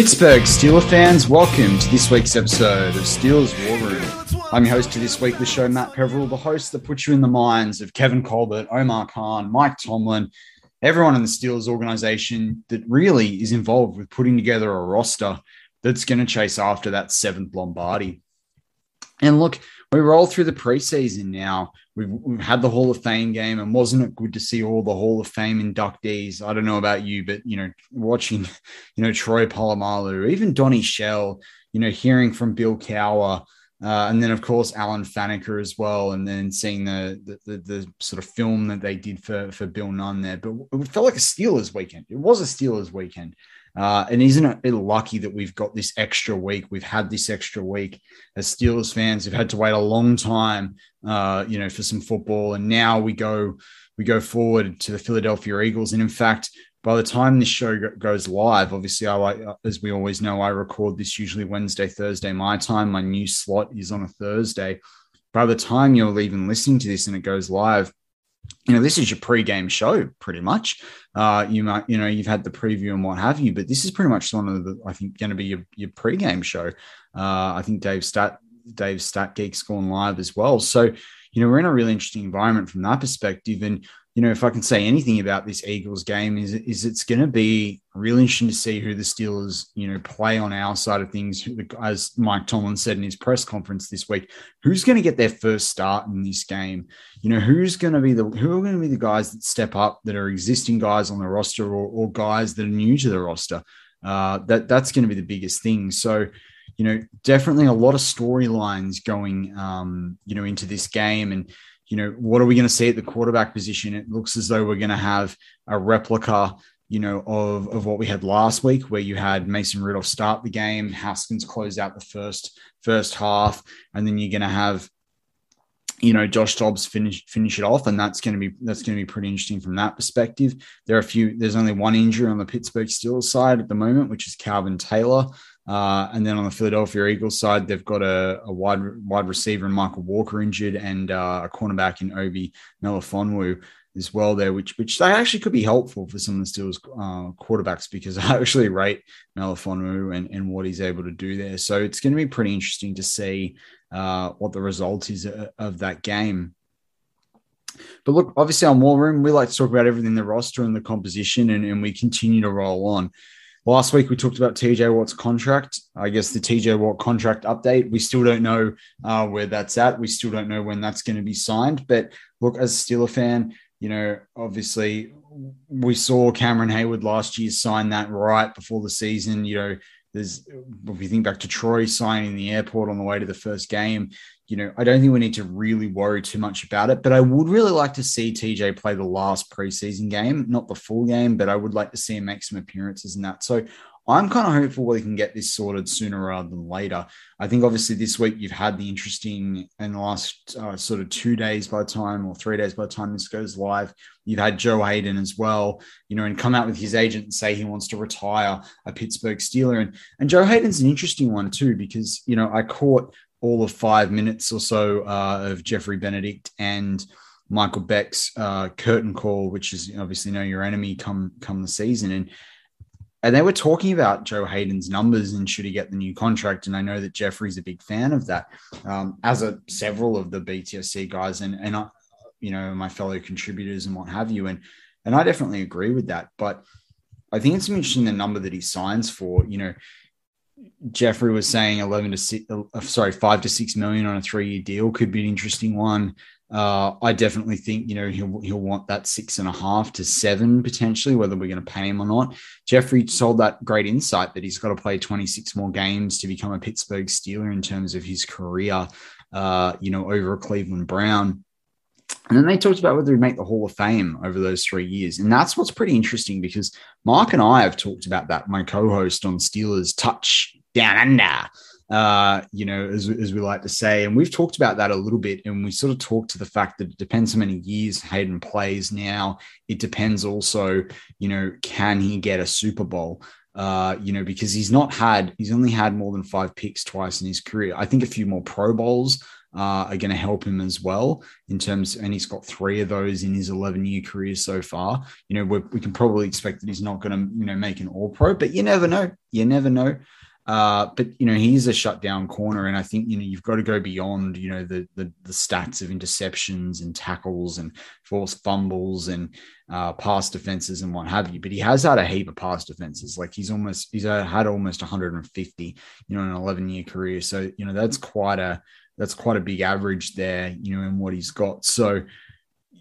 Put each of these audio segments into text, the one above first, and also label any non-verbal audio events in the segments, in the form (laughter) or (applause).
Pittsburgh Steeler fans, welcome to this week's episode of Steelers War Room. I'm your host to this week, the show, Matt Peverill, the host that puts you in the minds of Kevin Colbert, Omar Khan, Mike Tomlin, everyone in the Steelers organization that really is involved with putting together a roster that's going to chase after that seventh Lombardi. And look, we roll through the preseason now. We've, we've, had the Hall of Fame game, and wasn't it good to see all the Hall of Fame inductees? I don't know about you, but you know, watching, (laughs) you know, Troy Polamalu, even Donnie Shell, you know, hearing from Bill Cowher, uh, and then of course Alan Faneca as well, and then seeing the, the the, the sort of film that they did for for Bill Nunn there. But it felt like a Steelers weekend. It was a Steelers weekend. Uh, and isn't it lucky that we've got this extra week? We've had this extra week as Steelers fans. We've had to wait a long time, uh, you know, for some football, and now we go we go forward to the Philadelphia Eagles. And in fact, by the time this show goes live, obviously, I like as we always know, I record this usually Wednesday, Thursday my time. My new slot is on a Thursday. By the time you're even listening to this and it goes live, you know, this is your pre-game show pretty much. Uh, you might, you know, you've had the preview and what have you, but this is pretty much one of the, I think, going to be your, your pre-game show. Uh, I think Dave Stat, Dave Stat Geek's gone live as well. So, you know, we're in a really interesting environment from that perspective. And you know, if I can say anything about this Eagles game, is is it's going to be really interesting to see who the Steelers, you know, play on our side of things. As Mike Tomlin said in his press conference this week, who's going to get their first start in this game? You know, who's going to be the who are going to be the guys that step up that are existing guys on the roster or, or guys that are new to the roster? Uh, that that's going to be the biggest thing. So you know, definitely a lot of storylines going, um, you know, into this game. And you know, what are we going to see at the quarterback position? It looks as though we're going to have a replica, you know, of, of what we had last week, where you had Mason Rudolph start the game, Haskins close out the first first half, and then you're going to have, you know, Josh Dobbs finish finish it off, and that's going to be that's going to be pretty interesting from that perspective. There are a few. There's only one injury on the Pittsburgh Steelers side at the moment, which is Calvin Taylor. Uh, and then on the Philadelphia Eagles side, they've got a, a wide wide receiver in Michael Walker injured, and uh, a cornerback in Obi Melifonwu as well there, which which they actually could be helpful for some of the Steelers uh, quarterbacks because (laughs) I actually rate Melifonwu and, and what he's able to do there. So it's going to be pretty interesting to see uh, what the result is uh, of that game. But look, obviously on War Room, we like to talk about everything the roster and the composition, and, and we continue to roll on. Last week we talked about TJ Watt's contract. I guess the TJ Watt contract update. We still don't know uh, where that's at. We still don't know when that's going to be signed. But look, as a Steeler fan, you know, obviously we saw Cameron Heyward last year sign that right before the season. You know, there's if you think back to Troy signing the airport on the way to the first game, you know, I don't think we need to really worry too much about it. But I would really like to see TJ play the last preseason game, not the full game, but I would like to see him make some appearances in that. So I'm kind of hopeful we can get this sorted sooner rather than later. I think obviously this week you've had the interesting in the last uh, sort of two days by the time or three days by the time this goes live. You've had Joe Haden as well, you know, and come out with his agent and say he wants to retire a Pittsburgh Steeler. And and Joe Haden's an interesting one too because you know I caught all of five minutes or so uh, of Jeffrey Benedict and Michael Beck's uh, curtain call, which is obviously know your enemy come come the season. And and they were talking about Joe Haden's numbers and should he get the new contract. And I know that Jeffrey's a big fan of that, um, as are several of the BTSC guys and and I, you know my fellow contributors and what have you. And and I definitely agree with that. But I think it's interesting the number that he signs for. You know, Jeffrey was saying 11 to six, uh, sorry, five to six million on a three year deal could be an interesting one. Uh, I definitely think you know he'll he'll want that six and a half to seven potentially, whether we're going to pay him or not. Jeffrey sold that great insight that he's got to play 26 more games to become a Pittsburgh Steeler in terms of his career. Uh, you know, over a Cleveland Brown. And then they talked about whether he'd make the Hall of Fame over those three years. And that's what's pretty interesting because Mark and I have talked about that, my co host on Steelers Touch Down Under uh, you know, as, as we like to say. And we've talked about that a little bit. And we sort of talked to the fact that it depends how many years Haden plays now. It depends also, you know, can he get a Super Bowl? Uh, you know, because he's not had, he's only had more than five picks twice in his career. I think a few more Pro Bowls uh, are going to help him as well in terms, and he's got three of those in his 11 year career so far. You know, we can probably expect that he's not going to, you know, make an All Pro, but you never know. You never know. Uh, but you know he's a shutdown corner, and I think you know you've got to go beyond you know the the, the stats of interceptions and tackles and forced fumbles and uh, pass defenses and what have you. But he has had a heap of pass defenses. Like he's almost he's had almost 150, you know, in an 11 year career. So you know that's quite a that's quite a big average there, you know, in what he's got. So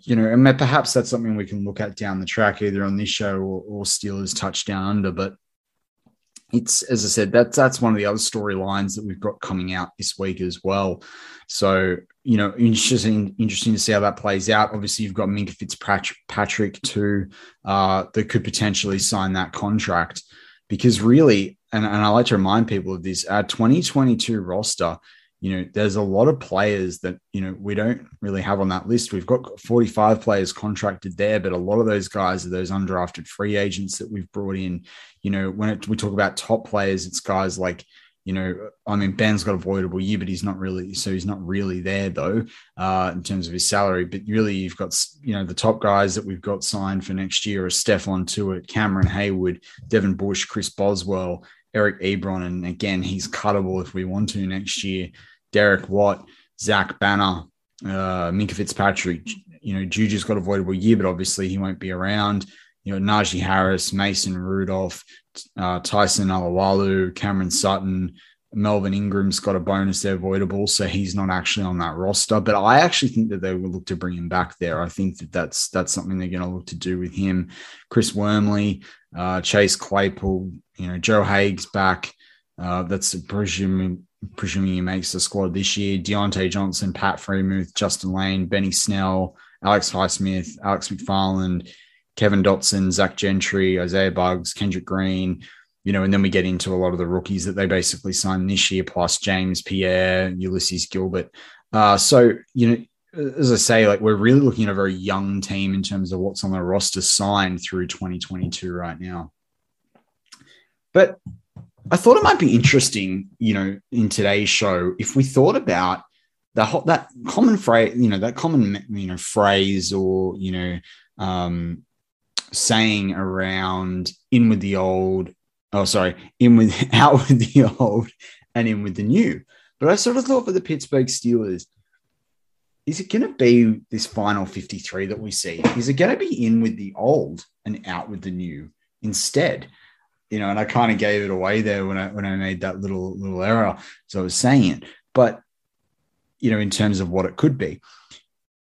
you know, and perhaps that's something we can look at down the track, either on this show or, or Steelers touchdown under. But it's as I said, that's that's one of the other storylines that we've got coming out this week as well. So you know, interesting interesting to see how that plays out. Obviously, you've got Minkah Fitzpatrick too, uh, that could potentially sign that contract because really, and, and I like to remind people of this, our 2022 roster you know, there's a lot of players that, you know, we don't really have on that list. We've got 45 players contracted there, but a lot of those guys are those undrafted free agents that we've brought in. You know, when it, we talk about top players, it's guys like, you know, I mean, Ben's got a voidable year, but he's not really, so he's not really there though, uh, in terms of his salary. But really, you've got, you know, the top guys that we've got signed for next year are Stephon Tuitt, Cameron Heyward, Devin Bush, Chris Boswell, Eric Ebron, and again, he's cuttable if we want to next year. Derek Watt, Zach Banner, uh, Minkah Fitzpatrick. You know, Juju's got a voidable year, but obviously he won't be around. You know, Najee Harris, Mason Rudolph, uh, Tyson Alualu, Cameron Sutton, Melvin Ingram's got a bonus there, voidable, so he's not actually on that roster. But I actually think that they will look to bring him back there. I think that that's that's something they're going to look to do with him. Chris Wormley, uh, Chase Claypool, you know, Joe Haeg's back. Uh, that's presuming presuming he makes the squad this year. Diontae Johnson, Pat Freiermuth, Justin Layne, Benny Snell, Alex Highsmith, Alex McFarland, Kevin Dotson, Zach Gentry, Isaiah Buggs, Kendrick Green, you know, and then we get into a lot of the rookies that they basically signed this year, plus James Pierre, Ulysses Gilbert. Uh, so, you know, as I say, like we're really looking at a very young team in terms of what's on the roster signed through 2022 right now. But I thought it might be interesting, you know, in today's show, if we thought about the that common phrase, you know, that common you know phrase or you know um, saying around "in with the old," oh sorry, in with (laughs) out with the (laughs) old and in with the new. But I sort of thought for the Pittsburgh Steelers, is it going to be this final 53 that we see? Is it going to be in with the old and out with the new instead? you know, and I kind of gave it away there when I when I made that little little error. So I was saying it, but you know, in terms of what it could be.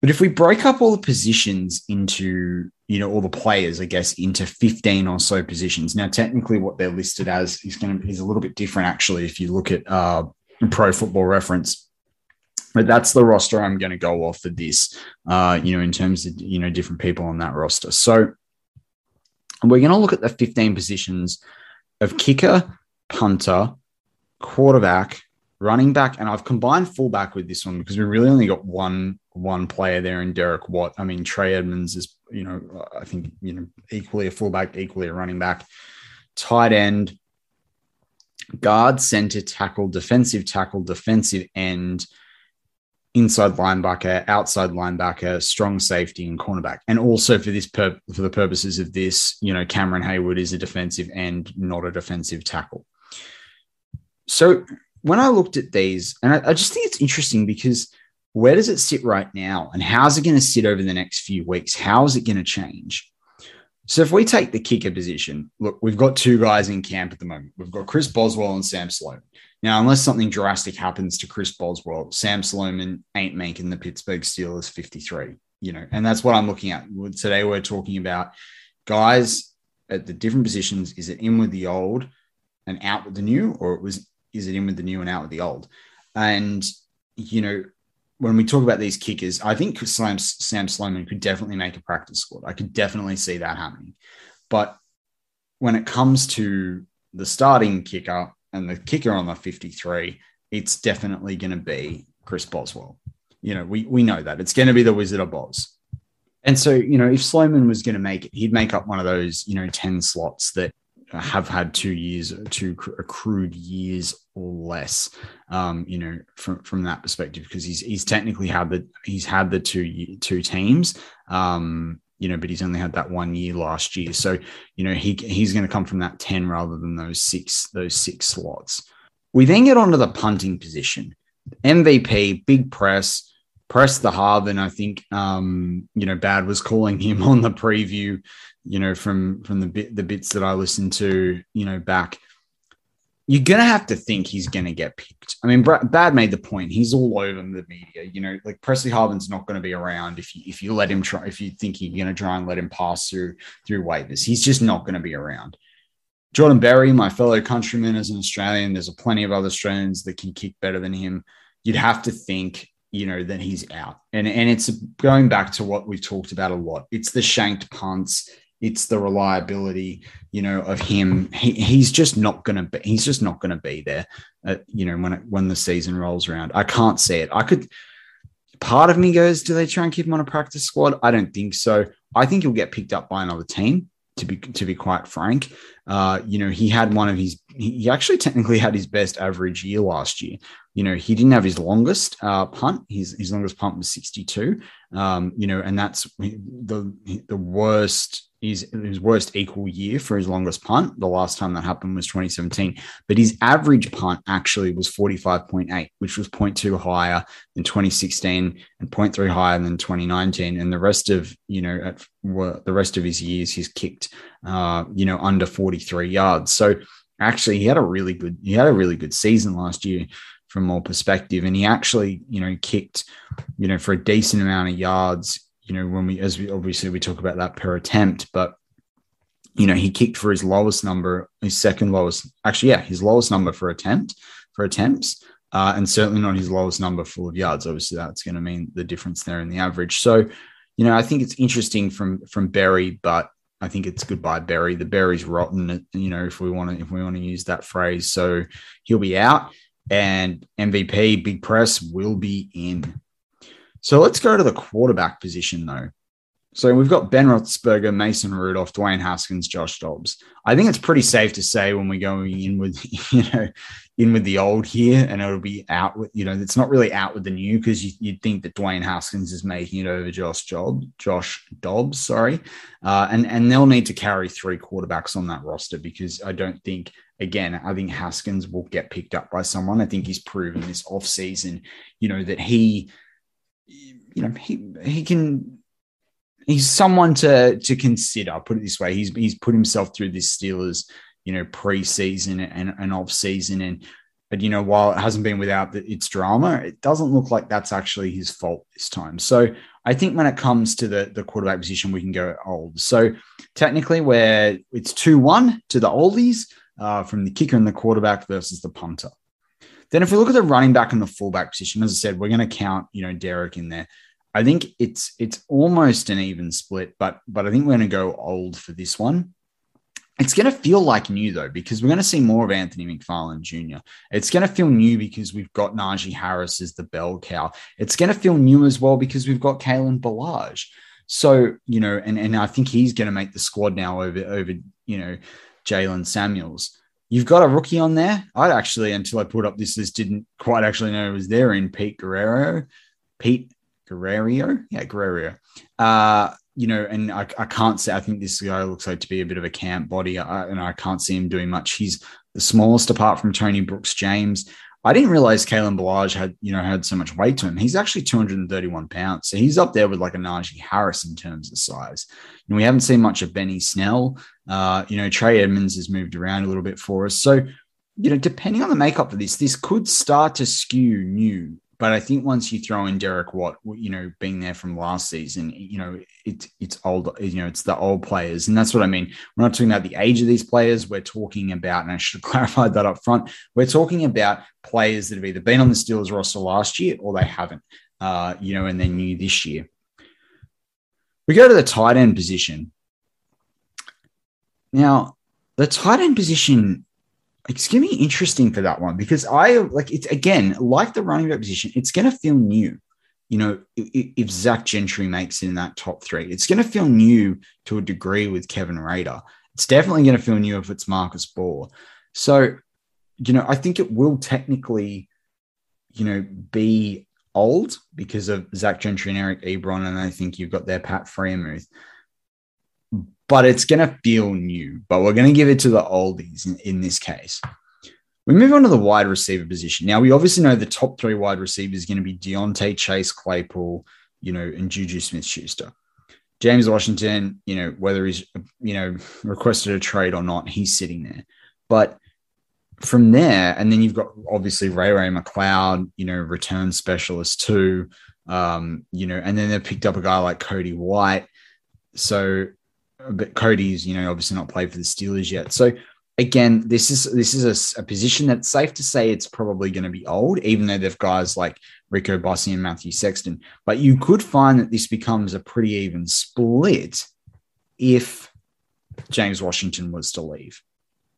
But if we break up all the positions into, you know, all the players, I guess, into 15 or so positions. Now, technically, what they're listed as is going to is a little bit different, actually, if you look at uh, Pro Football Reference. But that's the roster I'm going to go off for this, uh, you know, in terms of, you know, different people on that roster. So we're going to look at the 15 positions of kicker, punter, quarterback, running back, and I've combined fullback with this one because we really only got one one player there in Derek Watt. I mean, Trey Edmunds is, you know, I think, you know, equally a fullback, equally a running back, tight end, guard, center, tackle, defensive tackle, defensive end, inside linebacker, outside linebacker, strong safety, and cornerback. And also for this pur- for the purposes of this, you know, Cameron Heyward is a defensive end, not a defensive tackle. So when I looked at these, and I, I just think it's interesting because where does it sit right now, and how's it going to sit over the next few weeks? How is it going to change? So if we take the kicker position, look, we've got two guys in camp at the moment. We've got Chris Boswell and Sam Sloman. Now, unless something drastic happens to Chris Boswell, Sam Sloman ain't making the Pittsburgh Steelers 53, you know, and that's what I'm looking at. Today, we're talking about guys at the different positions. Is it in with the old and out with the new, or it was, is it in with the new and out with the old? And, you know, when we talk about these kickers, I think Sam, Sam Sloman could definitely make a practice squad. I could definitely see that happening. But when it comes to the starting kicker, and the kicker on the 53, it's definitely going to be Chris Boswell. You know, we, we know that it's going to be the Wizard of Boz. And so, you know, if Sloman was going to make it, he'd make up one of those, you know, 10 slots that have had two years, two accrued years or less, um, you know, from, from that perspective, because he's, he's technically had the, he's had the two, two teams. Um, you know, but he's only had that one year last year. So, you know, he he's going to come from that 10 rather than those six, those six slots. We then get onto the punting position. MVP, big press, Pressley Harvin. I think um, you know, Bad was calling him (laughs) on the preview, you know, from from the bit the bits that I listened to, you know, back you're to have to think he's to get picked. I mean, Bad made the point. He's all over the media. You know, like Pressley Harvin's not to be around if you if you let him try. If you think you're to try and let him pass through through waivers, he's just not to be around. Jordan Berry, my fellow countryman, as an Australian, there's a plenty of other Australians that can kick better than him. You'd have to think, you know, that he's out. And and it's going back to what we've talked about a lot. It's the shanked punts it's the reliability, you know, of him. He, he's just not to be. He's just not to be there. At, you know, when it, when the season rolls around, I can't see it. I could. Part of me goes, do they try and keep him on a practice squad? I don't think so. I think he'll get picked up by another team. To be to be quite frank, uh, you know, he had one of his. He actually technically had his best average year last year. You know, he didn't have his longest uh, punt. His his longest punt was sixty two. Um, you know, and that's the the worst his, his worst equal year for his longest punt. The last time that happened was 2017. But his average punt actually was 45.8, which was 0.2 higher than 2016 and 0.3 higher than 2019. And the rest of, you know, at, well, the rest of his years, he's kicked, uh, you know, under 43 yards. So actually, he had a really good, he had a really good season last year from all perspective. And he actually, you know, kicked, you know, for a decent amount of yards you know, when we, as we obviously we talk about that per attempt, but you know, he kicked for his lowest number, his second lowest, actually, yeah, his lowest number for attempt for attempts, uh, and certainly not his lowest number full of yards. Obviously, that's going to mean the difference there in the average. So, you know, I think it's interesting from from Barry, but I think it's goodbye Barry. The Berry's rotten, you know, if we want to if we want to use that phrase. So he'll be out, and MVP big press will be in. So let's go to the quarterback position, though. So we've got Ben Roethlisberger, Mason Rudolph, Dwayne Haskins, Josh Dobbs. I think it's pretty safe to say when we're going in with, (laughs) you know, in with the old here, and it'll be out with, you know, it's not really out with the new because you, would think that Dwayne Haskins is making it over Josh Job, Josh Dobbs, sorry, uh, and and they'll need to carry three quarterbacks on that roster because I don't think, again, I think Haskins will get picked up by someone. I think he's proven this off season, you know, that he you know, he he can he's someone to to consider. Put it this way, he's he's put himself through this Steelers, you know, preseason and and off season, and but you know, while it hasn't been without the, its drama, it doesn't look like that's actually his fault this time. So I think when it comes to the the quarterback position, we can go old. So technically, where it's two one to the oldies uh, from the kicker and the quarterback versus the punter. Then if we look at the running back and the fullback position, as I said, we're going to count, you know, Derek in there. I think it's it's almost an even split, but but I think we're going to go old for this one. It's going to feel like new though, because we're going to see more of Anthony McFarland Jr. It's going to feel new because we've got Najee Harris as the bell cow. It's going to feel new as well because we've got Kalen Ballage. So you know, and and I think he's going to make the squad now over over you know Jaylen Samuels. You've got a rookie on there. I actually, until I put up this list, didn't quite actually know it was there in Pete Guerrero. Pete Guerrero. Yeah, Guerrero. Uh, you know, and I, I can't say, I think this guy looks like to be a bit of a camp body, uh, and I can't see him doing much. He's the smallest apart from Tony Brooks James. I didn't realize Kalen Ballage had, you know, had so much weight to him. He's actually 231 pounds. So he's up there with like a Najee Harris in terms of size. And we haven't seen much of Benny Snell. Uh, you know, Trey Edmunds has moved around a little bit for us. So, you know, depending on the makeup of this, this could start to skew new but I think once you throw in Derek Watt, you know, being there from last season, you know, it's it's old, you know, it's the old players. And that's what I mean. We're not talking about the age of these players. We're talking about, and I should have (laughs) clarified that up front, we're talking about players that have either been on the Steelers roster last year or they haven't, uh, you know, and they're new this year. We go to the tight end position. Now, the tight end position it's going to be interesting for that one because I like it's again like the running back position. It's going to feel new. You know, if, Zach Gentry makes it in that top three, it's going to feel new to a degree with Kevin Rader. It's definitely going to feel new if it's Marcus Baugh. So, you know, I think it will technically, you know, be old because of Zach Gentry and Eric Ebron, and I think you've got their Pat Freiermuth but it's going to feel new. But we're going to give it to the oldies in, in this case. We move on to the wide receiver position. Now, we obviously know the top three wide receivers are going to be Diontae Chase, Claypool, you know, and Juju Smith Schuster. James Washington, you know, whether he's, you know, requested a trade or not, he's sitting there. But from there, and then you've got obviously Ray Ray McCloud, you know, return specialist too. Um, you know, and then they picked up a guy like Cody White. So but Cody's, you know, obviously not played for the Steelers yet. So again, this is this is a, a position that's safe to say it's probably going to be old, even though they've guys like Rico Bussey and Matthew Sexton. But you could find that this becomes a pretty even split if James Washington was to leave.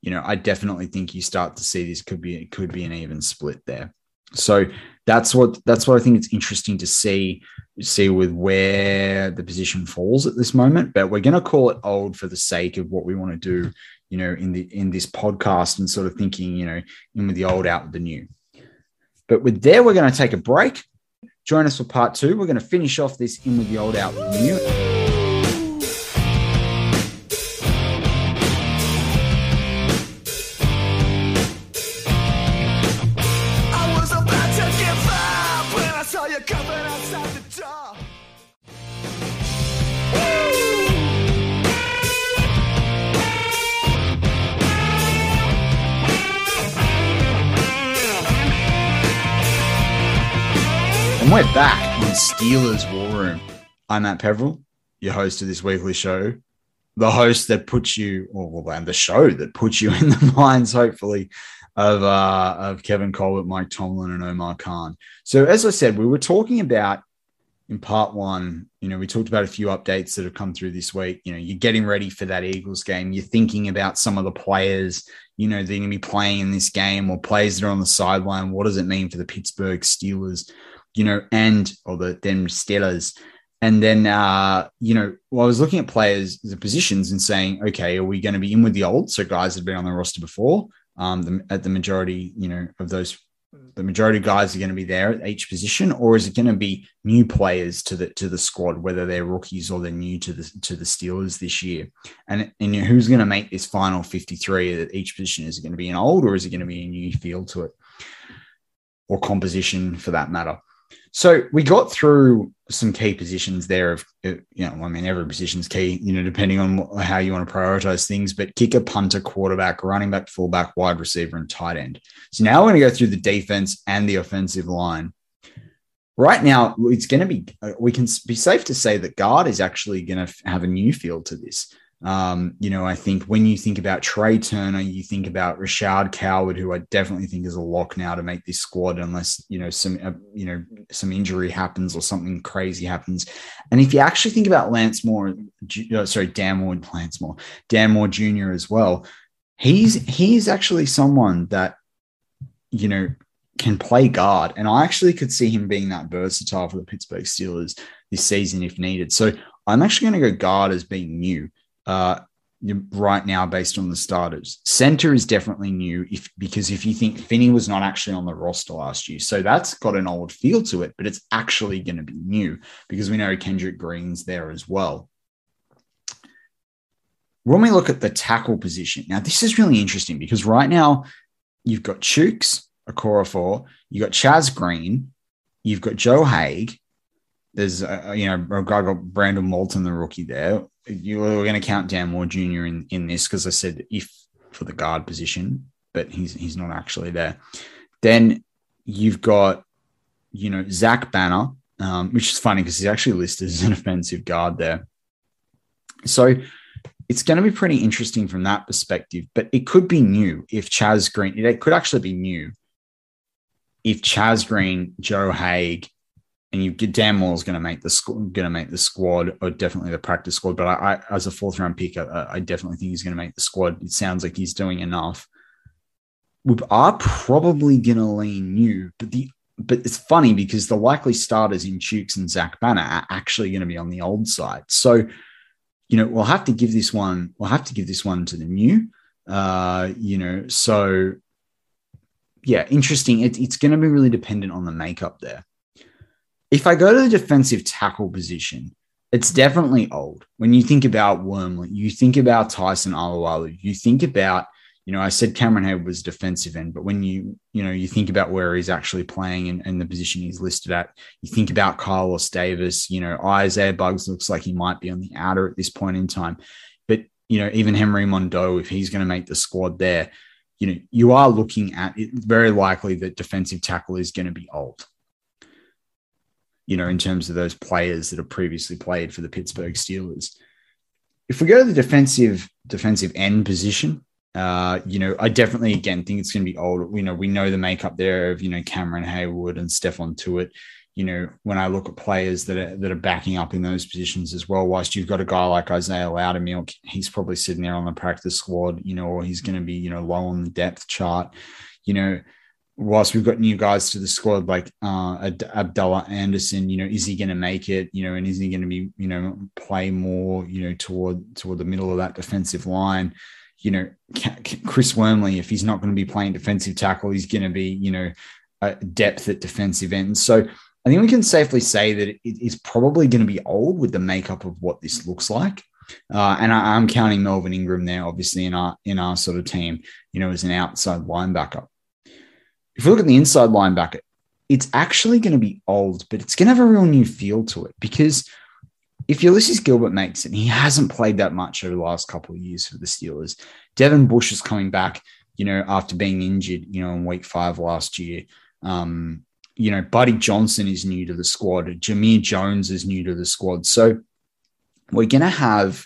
You know, I definitely think you start to see this could be it could be an even split there. So that's what that's what I think it's interesting to see see with where the position falls at this moment. But we're going to call it old for the sake of what we want to do, you know, in the in this podcast and sort of thinking, you know, in with the old, out with the new. But with there, we're going to take a break. Join us for part two. We're going to finish off this in with the old, out with the new. Steelers War Room. I'm Matt Peveril, your host of this weekly show, the host that puts you, well, and the show that puts you (laughs) in the minds, hopefully, of uh, of Kevin Colbert, Mike Tomlin, and Omar Khan. So, as I said, we were talking about in part one, you know, we talked about a few updates that have come through this week. You know, you're getting ready for that Eagles game. You're thinking about some of the players, you know, they're going to be playing in this game or players that are on the sideline. What does it mean for the Pittsburgh Steelers? You know, and or the then Steelers. And then, uh, you know, well, I was looking at players, the positions, and saying, okay, are we going to be in with the old? So guys that have been on the roster before, um, the, at the majority, you know, of those, the majority of guys are going to be there at each position, or is it going to be new players to the to the squad, whether they're rookies or they're new to the to the Steelers this year? And and who's going to make this final fifty three at each position? Is it going to be an old, or is it going to be a new feel to it, or composition for that matter? So we got through some key positions there. Of uh, you know, I mean, every position's key. You know, depending on how you want to prioritize things. But kicker, punter, quarterback, running back, fullback, wide receiver, and tight end. So now we're going to go through the defense and the offensive line. Right now, it's going to be. Uh, we can be safe to say that guard is actually going to have a new feel to this. Um, you know, I think when you think about Trai Turner, you think about Rashaad Coward, who I definitely think is a lock now to make this squad, unless you know some uh, you know some injury happens or something crazy happens. And if you actually think about Lance Moore, uh, sorry, Dan Moore, Lance Moore, Dan Moore Jr. as well, he's he's actually someone that you know can play guard, and I actually could see him being that versatile for the Pittsburgh Steelers this season if needed. So I'm actually going to go guard as being new. Uh, right now based on the starters. Center is definitely new if because if you think Finney was not actually on the roster last year, so that's got an old feel to it, but it's actually going to be new because we know Kendrick Green's there as well. When we look at the tackle position, now this is really interesting because right now you've got Chuks, a Okorafor, you've got Chaz Green, you've got Joe Haeg, there's you know a guy got Brandon Moulton, the rookie there. You were going to count Dan Moore Jr. in in this because I said if for the guard position, but he's he's not actually there. Then you've got you know Zach Banner, um, which is funny because he's actually listed as an (laughs) offensive guard there. So it's going to be pretty interesting from that perspective, but it could be new if Chaz Green, it could actually be new if Chaz Green, Joe Haeg, and you get Dan Moore's going to make the going to make the squad or definitely the practice squad. But I, I as a fourth round pick, I, I definitely think he's going to make the squad. It sounds like he's doing enough. We are probably going to lean new, but the but it's funny because the likely starters in Chuks and Zach Banner are actually going to be on the old side. So, you know, we'll have to give this one. We'll have to give this one to the new. Uh, you know, so yeah, interesting. It, it's going to be really dependent on the makeup there if I go to the defensive tackle position, it's definitely old. When you think about Wormley, you think about Tyson Alualu, you think about, you know, I said Cameron Heyward was defensive end, but when you, you know, you think about where he's actually playing and, and the position he's listed at, you think about Carlos Davis, you know, Isaiah Buggs looks like he might be on the outer at this point in time. But, you know, even Henry Mondeaux, if he's going to make the squad there, you know, you are looking at it very likely that defensive tackle is going to be old you know, in terms of those players that have previously played for the Pittsburgh Steelers. If we go to the defensive defensive end position, uh, you know, I definitely again think it's going to be old. You know, we know the makeup there of you know Cameron Heyward and Stephon Tuitt. You know, when I look at players that are that are backing up in those positions as well, whilst you've got a guy like Isaiah Loudermilk, he's probably sitting there on the practice squad, you know, or he's going to be you know low on the depth chart. You know, whilst we've got new guys to the squad like uh, Abdullah Anderson, you know, is he going to make it? You know, and is he going to be, you know, play more, you know, toward toward the middle of that defensive line? You know, Chris Wormley, if he's not going to be playing defensive tackle, he's going to be, you know, depth at defensive end. So I think we can safely say that it is probably going to be old with the makeup of what this looks like. Uh, and I, am counting Melvin Ingram there, obviously in our in our sort of team, you know, as an outside linebacker if we look at the inside linebacker, it's actually going to be old, but it's going to have a real new feel to it because if Ulysses Gilbert makes it, he hasn't played that much over the last couple of years for the Steelers. Devin Bush is coming back, you know, after being injured, you know, in week five last year. Um, you know, Buddy Johnson is new to the squad. Jamir Jones is new to the squad. So we're going to have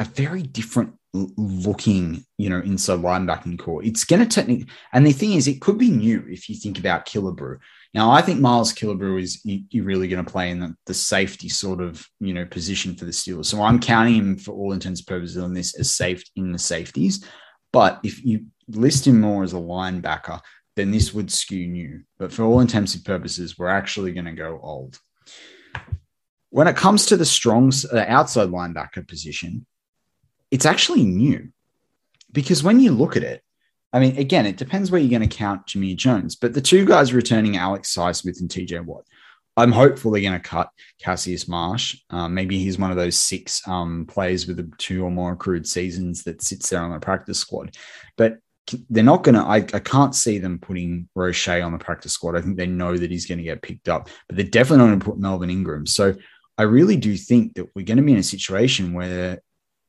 a very different looking, you know, inside linebacking core. It's going to technically, and the thing is, it could be new if you think about Killebrew. Now, I think Miles Killebrew is you really going to play in the, the, safety sort of, you know, position for the Steelers. So I'm counting him for all intents and purposes on this as safe in the safeties. But if you list him more as a linebacker, then this would skew new. But for all intents and purposes, we're actually going to go old. When it comes to the strong uh, outside linebacker position, it's actually new because when you look at it, I mean, again, it depends where you're going to count Jamir Jones, but the two guys returning Alex Highsmith and TJ Watt, I'm hopeful they're going to cut Cassius Marsh. Um, maybe he's one of those six um, players with two or more accrued seasons that sits there on the practice squad. But they're not going to, I can't see them putting Roche on the practice squad. I think they know that he's going to get picked up, but they're definitely not going to put Melvin Ingram. So I really do think that we're going to be in a situation where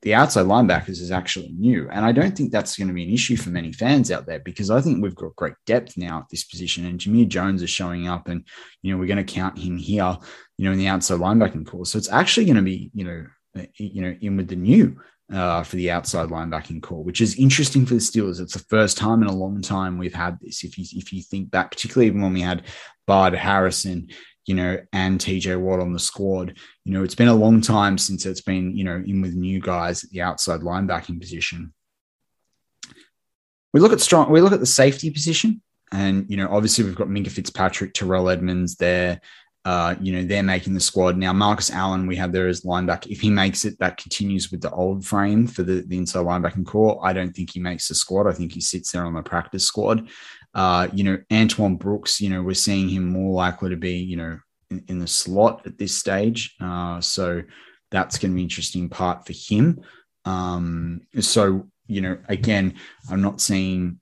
the outside linebackers is actually new. And I don't think that's going to be an issue for many fans out there because I think we've got great depth now at this position. And Jamir Jones is showing up, and, you know, we're going to count him here, you know, in the outside linebacking core. So it's actually going to be, you know, you know, in with the new uh, for the outside linebacking core, which is interesting for the Steelers. It's the first time in a long time we've had this. If you if you think back, particularly even when we had Bud Harrison you know, and TJ Watt on the squad. You know, it's been a long time since it's been, you know, in with new guys at the outside linebacking position. We look at strong, we look at the safety position, and you know, obviously we've got Minkah Fitzpatrick, Terrell Edmunds there. Uh, you know, they're making the squad. Now, Marcus Allen, we have there as linebacker. If he makes it, that continues with the old frame for the, the inside linebacking core. I don't think he makes the squad. I think he sits there on the practice squad. Uh, you know, Antoine Brooks, you know, we're seeing him more likely to be, you know, in, in the slot at this stage. Uh, so that's going to be an interesting part for him. Um, so, you know, again, I'm not seeing,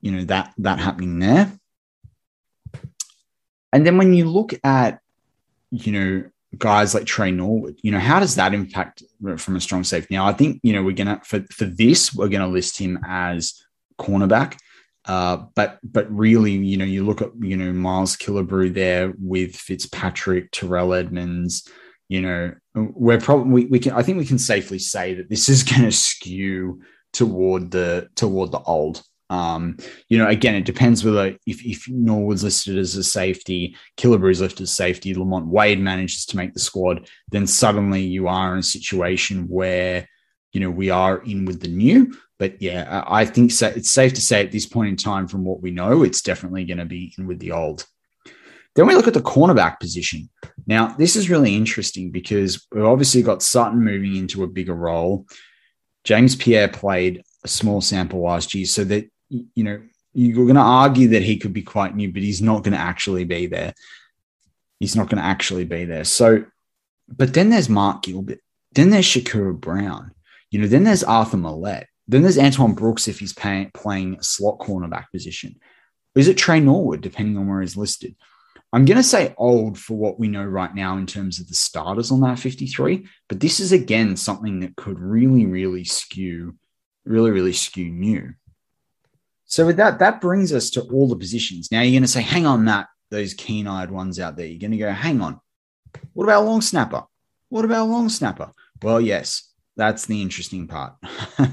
you know, that that happening there. And then when you look at you know, guys like Tre Norwood, you know, how does that impact from a strong safety? Now, I think, you know, we're to, for, for this, we're to list him as cornerback. Uh, but but really, you know, you look at you know Miles Killebrew there with Fitzpatrick, Terrell Edmunds. You know, we're probably we, we can. I think we can safely say that this is going to skew toward the toward the old. Um, you know, again, it depends whether if, if Norwood's listed as a safety, Killebrew's listed as safety, Lamont Wade manages to make the squad, then suddenly you are in a situation where, you know, we are in with the new. But yeah, I think so, it's safe to say at this point in time, from what we know, it's definitely going to be in with the old. Then we look at the cornerback position. Now, this is really interesting because we've obviously got Sutton moving into a bigger role. James Pierre played a small sample last year, so that you know, you're going to argue that he could be quite new, but he's not going to actually be there. He's not going to actually be there. So, but then there's Mark Gilbert. Then there's Shakura Brown. You know, then there's Arthur Maulet. Then there's Antoine Brooks if he's pay, playing slot cornerback position. Is it Tre Norwood, depending on where he's listed? I'm going to say old for what we know right now in terms of the starters on that 53, but this is again something that could really, really skew, really, really skew new. So with that, that brings us to all the positions. Now you're going to say, hang on, Matt, those keen-eyed ones out there. You're going to go, hang on. What about long snapper? What about long snapper? Well, yes, that's the interesting part.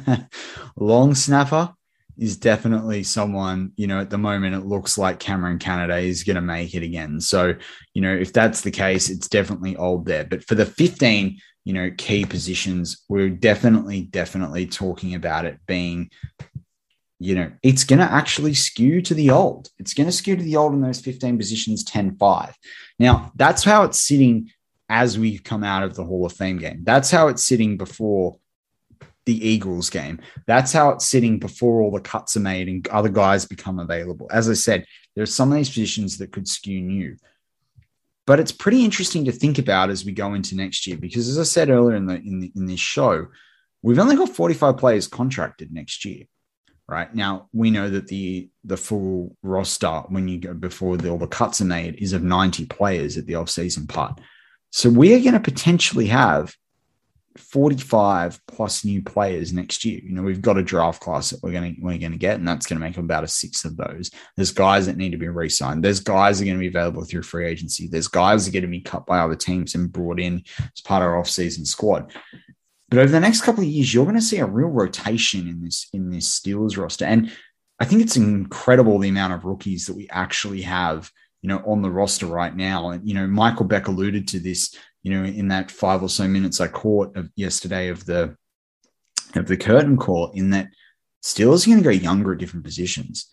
(laughs) long snapper is definitely someone, you know, at the moment it looks like Kameron Canaday is going to make it again. So, you know, if that's the case, it's definitely old there. But for the 15, you know, key positions, we're definitely, definitely talking about it being you know, it's going to actually skew to the old. It's going to skew to the old in those 15 positions 10 5. Now, that's how it's sitting as we come out of the Hall of Fame game. That's how it's sitting before the Eagles game. That's how it's sitting before all the cuts are made and other guys become available. As I said, there are some of these positions that could skew new. But it's pretty interesting to think about as we go into next year because, as I said earlier in the in, the, in this show, we've only got 45 players contracted next year right? Now we know that the the full roster when you go before the, all the cuts are made is of 90 players at the off-season part. So we are going to potentially have 45 plus new players next year. You know we've got a draft class that we're going to we're going to get and that's going to make about a sixth of those. There's guys that need to be re-signed. There's guys that are going to be available through free agency. There's guys that are going to be cut by other teams and brought in as part of our off-season squad but over the next couple of years, you're going to see a real rotation in this in this Steelers roster, and I think it's incredible the amount of rookies that we actually have, you know, on the roster right now. And you know, Michael Beck alluded to this, you know, in that five or so minutes I caught of yesterday of the of the curtain call, in that Steelers are going to go younger at different positions.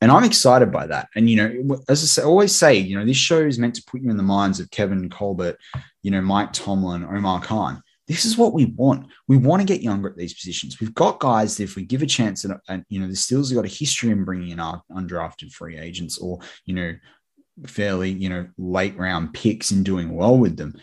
And I'm excited by that. And, you know, as I always say, you know, this show is meant to put you in the minds of Kevin Colbert, you know, Mike Tomlin, Omar Khan this is what we want. We want to get younger at these positions. We've got guys that if we give a chance, and, and you know, the Steelers have got a history in bringing in our undrafted free agents or you know, fairly you know late round picks and doing well with them.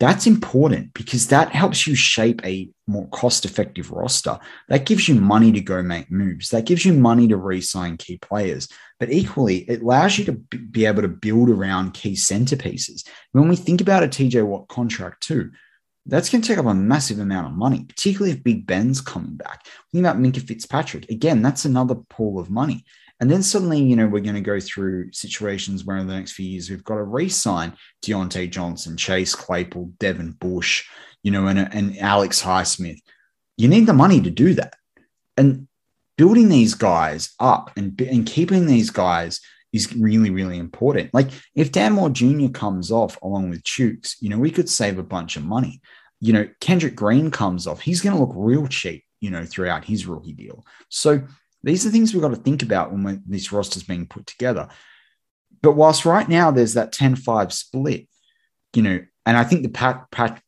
That's important because that helps you shape a more cost effective roster. That gives you money to go make moves. That gives you money to re sign key players. But equally, it allows you to be able to build around key centerpieces. When we think about a TJ Watt contract, too, that's going to take up a massive amount of money, particularly if Big Ben's coming back. Think about Minkah Fitzpatrick. Again, that's another pool of money. And then suddenly, you know, we're going to go through situations where in the next few years we've got to re-sign Diontae Johnson, Chase Claypool, Devin Bush, you know, and, and Alex Highsmith. You need the money to do that. And building these guys up and, and keeping these guys is really, really important. Like if Dan Moore Jr. comes off along with Chuks, you know, we could save a bunch of money. You know, Kendrick Green comes off, he's going to look real cheap, you know, throughout his rookie deal. So these are things we've got to think about when this roster is being put together. But whilst right now there's that 10 5 split, you know, and I think the pat,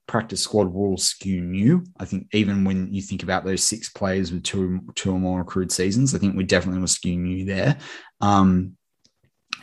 practice squad will skew new. I think even when you think about those six players with two two or more accrued seasons, I think we definitely will skew new there. Um,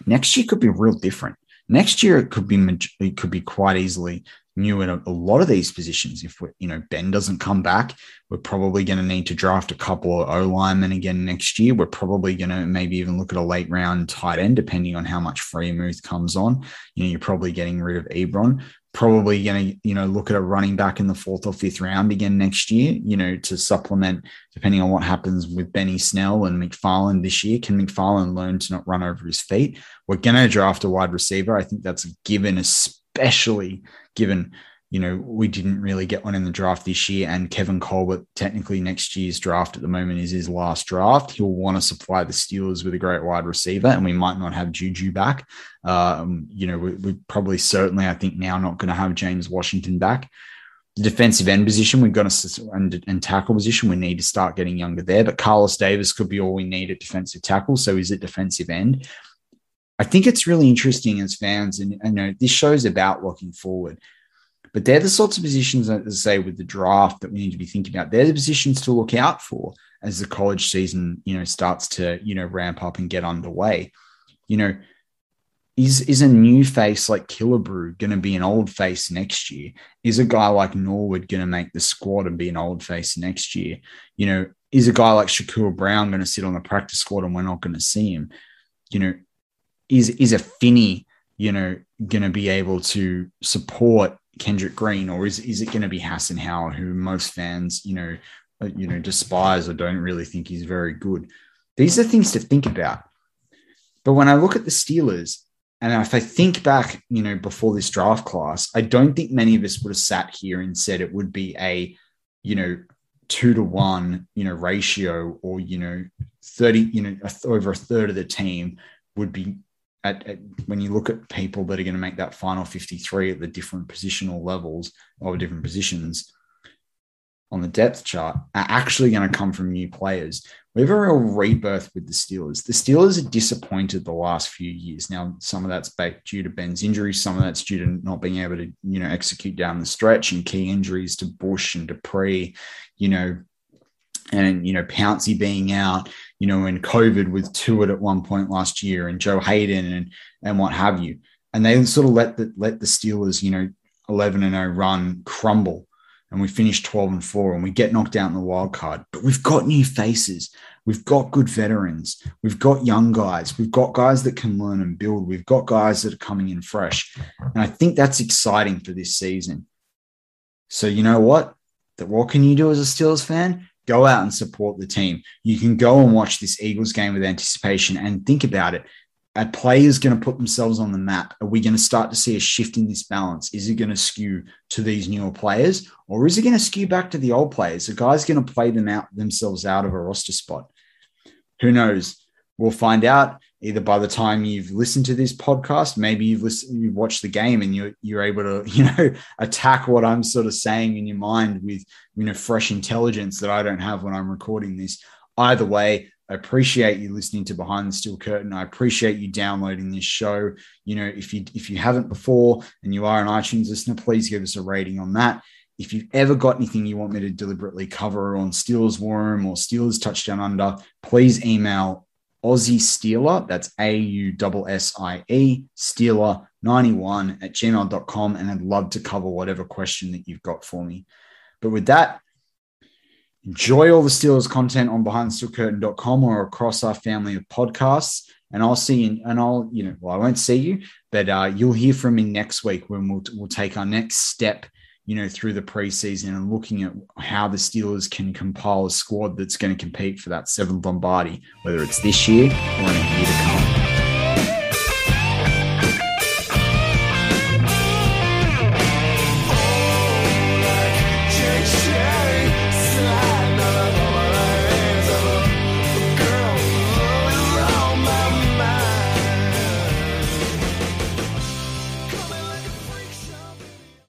next year could be real different. Next year it could be it could be quite easily new in a, a lot of these positions. If we, you know Ben doesn't come back, we're probably going to need to draft a couple of O linemen again next year. We're probably going to maybe even look at a late round tight end, depending on how much Freiermuth comes on. You know, you're probably getting rid of Ebron probably going to you know look at a running back in the fourth or fifth round again next year you know to supplement depending on what happens with benny snell and mcfarland this year. Can mcfarland learn to not run over his feet? We're going to draft a wide receiver. I think that's a given especially given you know, we didn't really get one in the draft this year. And Kevin Colbert, technically next year's draft at the moment is his last draft. He'll want to supply the Steelers with a great wide receiver, and we might not have Juju back. Um, you know, we, we probably certainly, I think, now not going to have James Washington back. The defensive end position, we've got to and, and tackle position, we need to start getting younger there. But Carlos Davis could be all we need at defensive tackle. So is it defensive end? I think it's really interesting as fans, and you know, this show's about looking forward but they're the sorts of positions, as I say, with the draft that we need to be thinking about. They're the positions to look out for as the college season, you know, starts to, you know, ramp up and get underway. You know, is is a new face like Killebrew going to be an old face next year? Is a guy like Norwood going to make the squad and be an old face next year? You know, is a guy like Shakur Brown going to sit on the practice squad and we're not going to see him? You know, is is a Finney, you know, going to be able to support Kendrick Green, or is is it going to be Hassenauer, who most fans, you know, uh, you know, despise or don't really think he's very good? These are things to think about. But when I look at the Steelers, and if I think back, you know, before this draft class, I don't think many of us would have sat here and said it would be a, you know, two to one, you know, ratio, or you know, thirty, you know, over a third of the team would be at, at, when you look at people that are going to make that final 53 at the different positional levels or different positions on the depth chart are actually going to come from new players. We have a real rebirth with the Steelers. The Steelers are disappointed the last few years. Now, some of that's due to Ben's injury, some of that's due to not being able to, you know, execute down the stretch and key injuries to Bush and Dupree, you know, and you know Pouncey being out, you know, in COVID with Tuitt at one point last year, and Joe Haden and and what have you, and they sort of let the let the Steelers, you know, eleven and zero oh run crumble, and we finish twelve and four, and we get knocked out in the wild card. But we've got new faces, we've got good veterans, we've got young guys, we've got guys that can learn and build, we've got guys that are coming in fresh, and I think that's exciting for this season. So you know what? What can you do as a Steelers fan? Go out and support the team. You can go and watch this Eagles game with anticipation and think about it. Are players going to put themselves on the map? Are we going to start to see a shift in this balance? Is it going to skew to these newer players or is it going to skew back to the old players? The guys going to play them out themselves out of a roster spot. Who knows? We'll find out either by the time you've listened to this podcast, maybe you've listened, you've watched the game and you're, you're able to, (laughs) you know, attack what I'm sort of saying in your mind with, you know, fresh intelligence that I don't have when I'm recording this. Either way, I appreciate you listening to Behind the Steel Curtain. I appreciate you downloading this show. You know, if you if you haven't before and you are an iTunes listener, please give us a rating on that. If you've ever got anything you want me to deliberately cover on Steelers War or Steelers Touchdown Under, please email Aussie Steeler, that's A U S I E, Steeler 91 at gmail.com. And I'd love to cover whatever question that you've got for me. But with that, enjoy all the Steelers content on behindthesteelcurtain.com or across our family of podcasts. And I'll see you, and I'll, you know, well, I won't see you, but uh, you'll hear from me next week when we'll, we'll take our next step you know, through the preseason and looking at how the Steelers can compile a squad that's going to compete for that seventh Lombardi, whether it's this year or in a year to come.